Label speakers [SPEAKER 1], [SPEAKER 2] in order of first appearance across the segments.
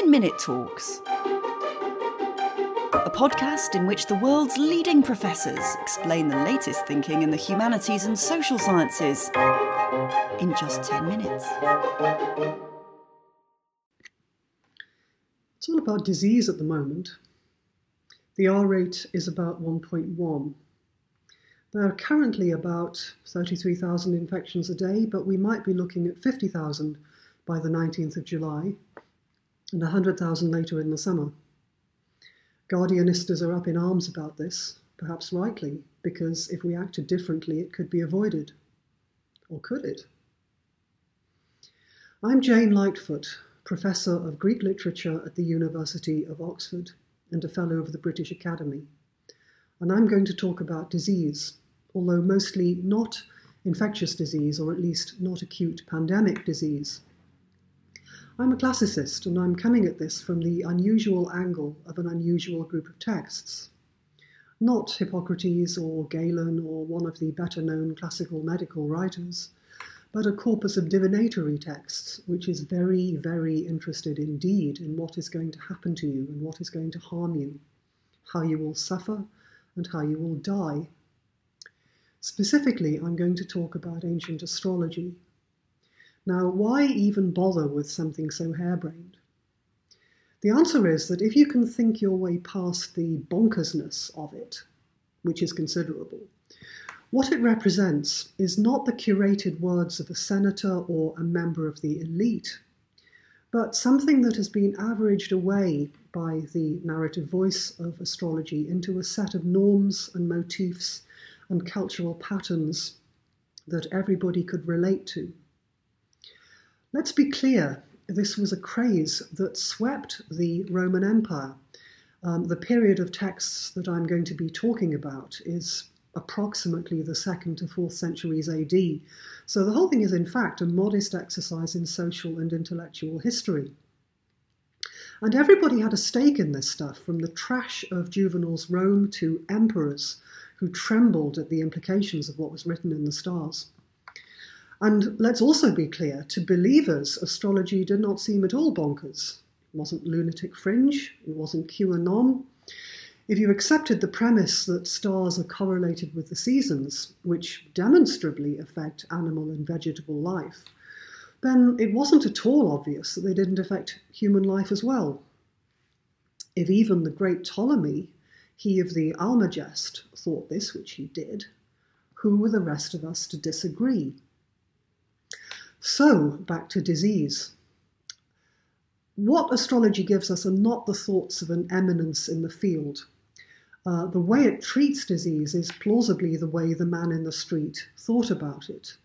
[SPEAKER 1] 10 Minute Talks, a podcast in which the world's leading professors explain the latest thinking in the humanities and social sciences in just 10 minutes.
[SPEAKER 2] It's all about disease at the moment. The R rate is about 1.1. There are currently about 33,000 infections a day, but we might be looking at 50,000 by the 19th of July and 100,000 later in the summer. Guardianistas are up in arms about this, perhaps rightly, because if we acted differently, it could be avoided. Or could it? I'm Jane Lightfoot, Professor of Greek Literature at the University of Oxford and a Fellow of the British Academy. And I'm going to talk about disease, although mostly not infectious disease, or at least not acute pandemic disease. I'm a classicist, and I'm coming at this from the unusual angle of an unusual group of texts. Not Hippocrates or Galen or one of the better known classical medical writers, but a corpus of divinatory texts, which is very, very interested indeed in what is going to happen to you and what is going to harm you, how you will suffer, and how you will die. Specifically, I'm going to talk about ancient astrology now, why even bother with something so harebrained? The answer is that if you can think your way past the bonkersness of it, which is considerable, what it represents is not the curated words of a senator or a member of the elite, but something that has been averaged away by the narrative voice of astrology into a set of norms and motifs and cultural patterns that everybody could relate to. Let's be clear, this was a craze that swept the Roman Empire. Um, the period of texts that I'm going to be talking about is approximately the second to fourth centuries AD. So the whole thing is, in fact, a modest exercise in social and intellectual history. And everybody had a stake in this stuff, from the trash of Juvenal's Rome to emperors who trembled at the implications of what was written in the stars. And let's also be clear to believers, astrology did not seem at all bonkers. It wasn't lunatic fringe, it wasn't QAnon. If you accepted the premise that stars are correlated with the seasons, which demonstrably affect animal and vegetable life, then it wasn't at all obvious that they didn't affect human life as well. If even the great Ptolemy, he of the Almagest, thought this, which he did, who were the rest of us to disagree? So, back to disease. What astrology gives us are not the thoughts of an eminence in the field. Uh, the way it treats disease is plausibly the way the man in the street thought about it.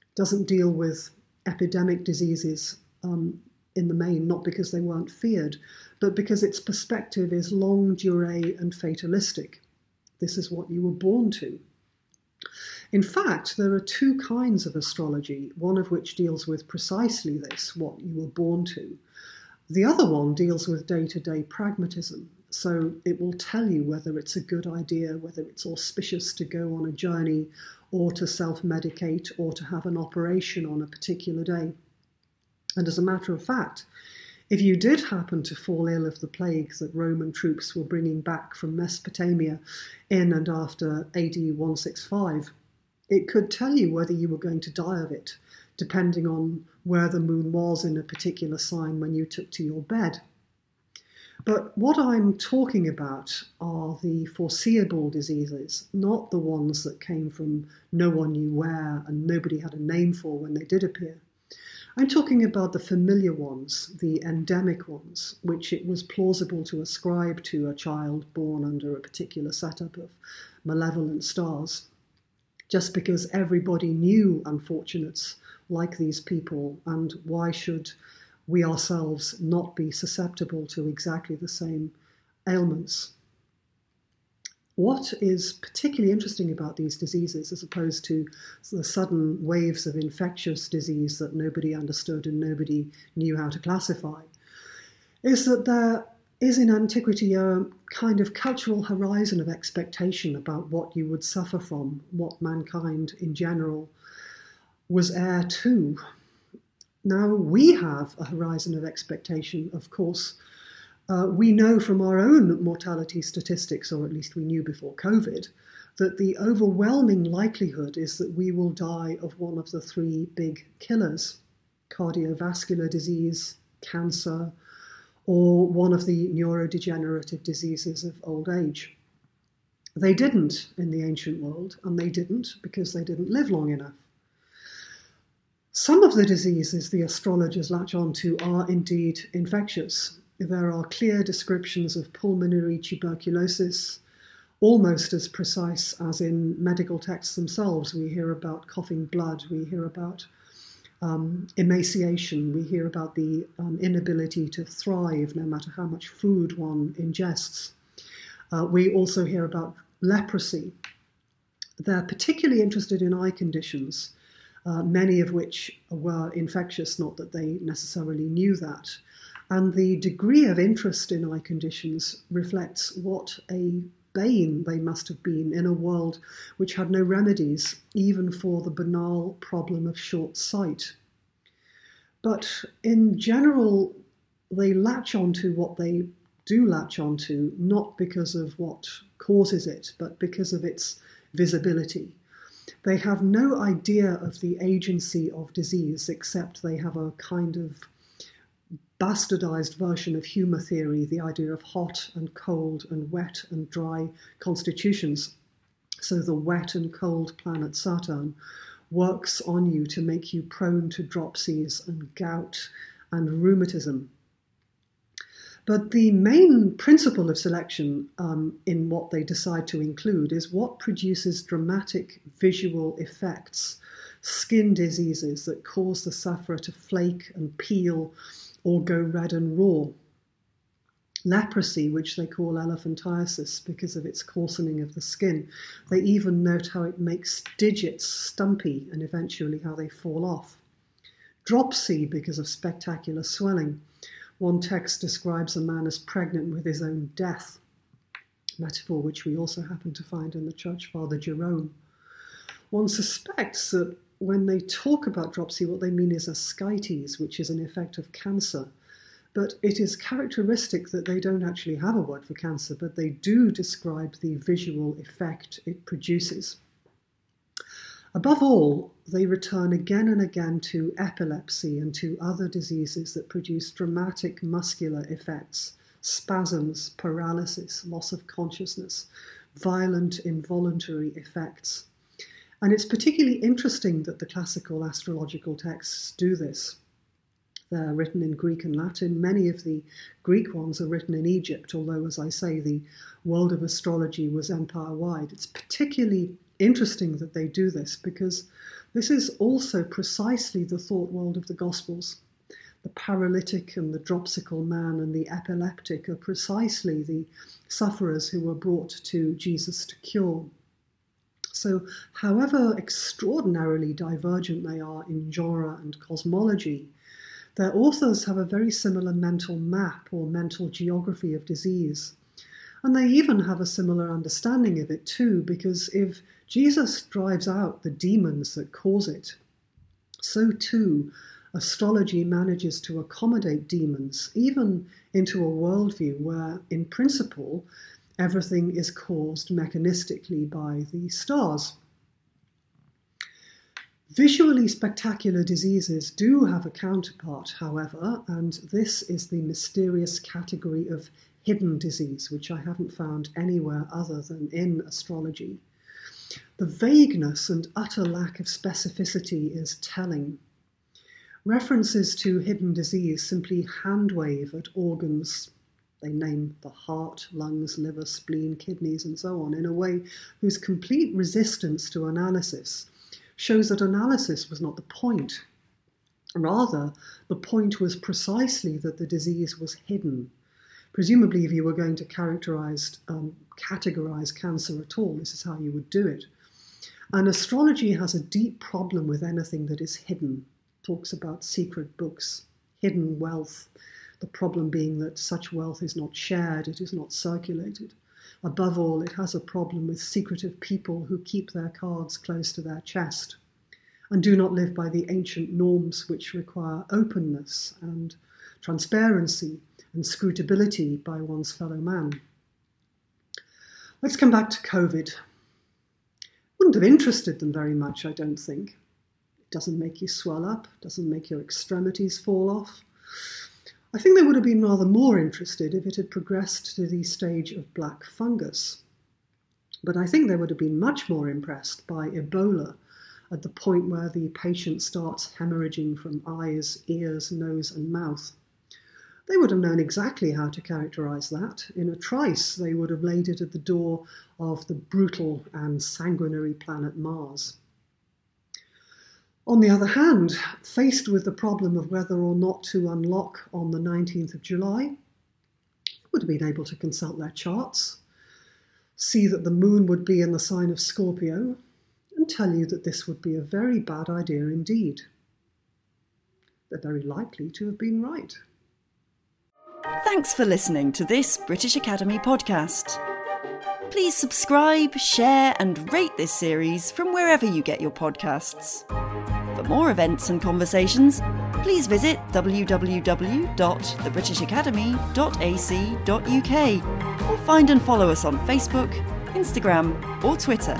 [SPEAKER 2] it doesn't deal with epidemic diseases um, in the main, not because they weren't feared, but because its perspective is longue durée and fatalistic. This is what you were born to. In fact, there are two kinds of astrology, one of which deals with precisely this, what you were born to. The other one deals with day to day pragmatism. So it will tell you whether it's a good idea, whether it's auspicious to go on a journey or to self medicate or to have an operation on a particular day. And as a matter of fact, if you did happen to fall ill of the plague that Roman troops were bringing back from Mesopotamia in and after AD 165, it could tell you whether you were going to die of it, depending on where the moon was in a particular sign when you took to your bed. But what I'm talking about are the foreseeable diseases, not the ones that came from no one knew where and nobody had a name for when they did appear. I'm talking about the familiar ones, the endemic ones, which it was plausible to ascribe to a child born under a particular setup of malevolent stars just because everybody knew unfortunates like these people, and why should we ourselves not be susceptible to exactly the same ailments? What is particularly interesting about these diseases, as opposed to the sudden waves of infectious disease that nobody understood and nobody knew how to classify, is that there is in antiquity a kind of cultural horizon of expectation about what you would suffer from, what mankind in general was heir to. now we have a horizon of expectation, of course. Uh, we know from our own mortality statistics, or at least we knew before COVID, that the overwhelming likelihood is that we will die of one of the three big killers cardiovascular disease, cancer, or one of the neurodegenerative diseases of old age. They didn't in the ancient world, and they didn't because they didn't live long enough. Some of the diseases the astrologers latch onto are indeed infectious. There are clear descriptions of pulmonary tuberculosis, almost as precise as in medical texts themselves. We hear about coughing blood, we hear about um, emaciation, we hear about the um, inability to thrive no matter how much food one ingests. Uh, we also hear about leprosy. They're particularly interested in eye conditions, uh, many of which were infectious, not that they necessarily knew that. And the degree of interest in eye conditions reflects what a bane they must have been in a world which had no remedies, even for the banal problem of short sight. But in general, they latch onto what they do latch onto, not because of what causes it, but because of its visibility. They have no idea of the agency of disease, except they have a kind of bastardized version of humour theory, the idea of hot and cold and wet and dry constitutions. So the wet and cold planet Saturn works on you to make you prone to dropsies and gout and rheumatism. But the main principle of selection um, in what they decide to include is what produces dramatic visual effects, skin diseases that cause the sufferer to flake and peel or go red and raw. Leprosy, which they call elephantiasis because of its coarsening of the skin. They even note how it makes digits stumpy and eventually how they fall off. Dropsy because of spectacular swelling. One text describes a man as pregnant with his own death, metaphor which we also happen to find in the Church Father Jerome. One suspects that when they talk about dropsy, what they mean is ascites, which is an effect of cancer. But it is characteristic that they don't actually have a word for cancer, but they do describe the visual effect it produces. Above all, they return again and again to epilepsy and to other diseases that produce dramatic muscular effects, spasms, paralysis, loss of consciousness, violent involuntary effects. And it's particularly interesting that the classical astrological texts do this. They're written in Greek and Latin. Many of the Greek ones are written in Egypt, although, as I say, the world of astrology was empire wide. It's particularly interesting that they do this because this is also precisely the thought world of the Gospels. The paralytic and the dropsical man and the epileptic are precisely the sufferers who were brought to Jesus to cure. So, however extraordinarily divergent they are in genre and cosmology, their authors have a very similar mental map or mental geography of disease. And they even have a similar understanding of it too, because if Jesus drives out the demons that cause it, so too astrology manages to accommodate demons, even into a worldview where, in principle, everything is caused mechanistically by the stars. Visually spectacular diseases do have a counterpart, however, and this is the mysterious category of hidden disease, which I haven't found anywhere other than in astrology. The vagueness and utter lack of specificity is telling. References to hidden disease simply handwave at organs they name the heart, lungs, liver, spleen, kidneys, and so on in a way whose complete resistance to analysis shows that analysis was not the point. Rather, the point was precisely that the disease was hidden. Presumably, if you were going to characterize, um, categorize cancer at all, this is how you would do it. And astrology has a deep problem with anything that is hidden. talks about secret books, hidden wealth, the problem being that such wealth is not shared, it is not circulated. Above all, it has a problem with secretive people who keep their cards close to their chest. and do not live by the ancient norms which require openness and transparency and scrutability by one's fellow man. Let's come back to COVID. Wouldn't have interested them very much, I don't think. It doesn't make you swell up, doesn't make your extremities fall off. I think they would have been rather more interested if it had progressed to the stage of black fungus. But I think they would have been much more impressed by Ebola at the point where the patient starts hemorrhaging from eyes, ears, nose, and mouth. They would have known exactly how to characterize that. In a trice, they would have laid it at the door of the brutal and sanguinary planet Mars. On the other hand, faced with the problem of whether or not to unlock on the 19th of July, would have been able to consult their charts, see that the moon would be in the sign of Scorpio, and tell you that this would be a very bad idea indeed. They're very likely to have been right.
[SPEAKER 1] Thanks for listening to this British Academy podcast. Please subscribe, share, and rate this series from wherever you get your podcasts. For more events and conversations, please visit www.thebritishacademy.ac.uk or find and follow us on Facebook, Instagram, or Twitter.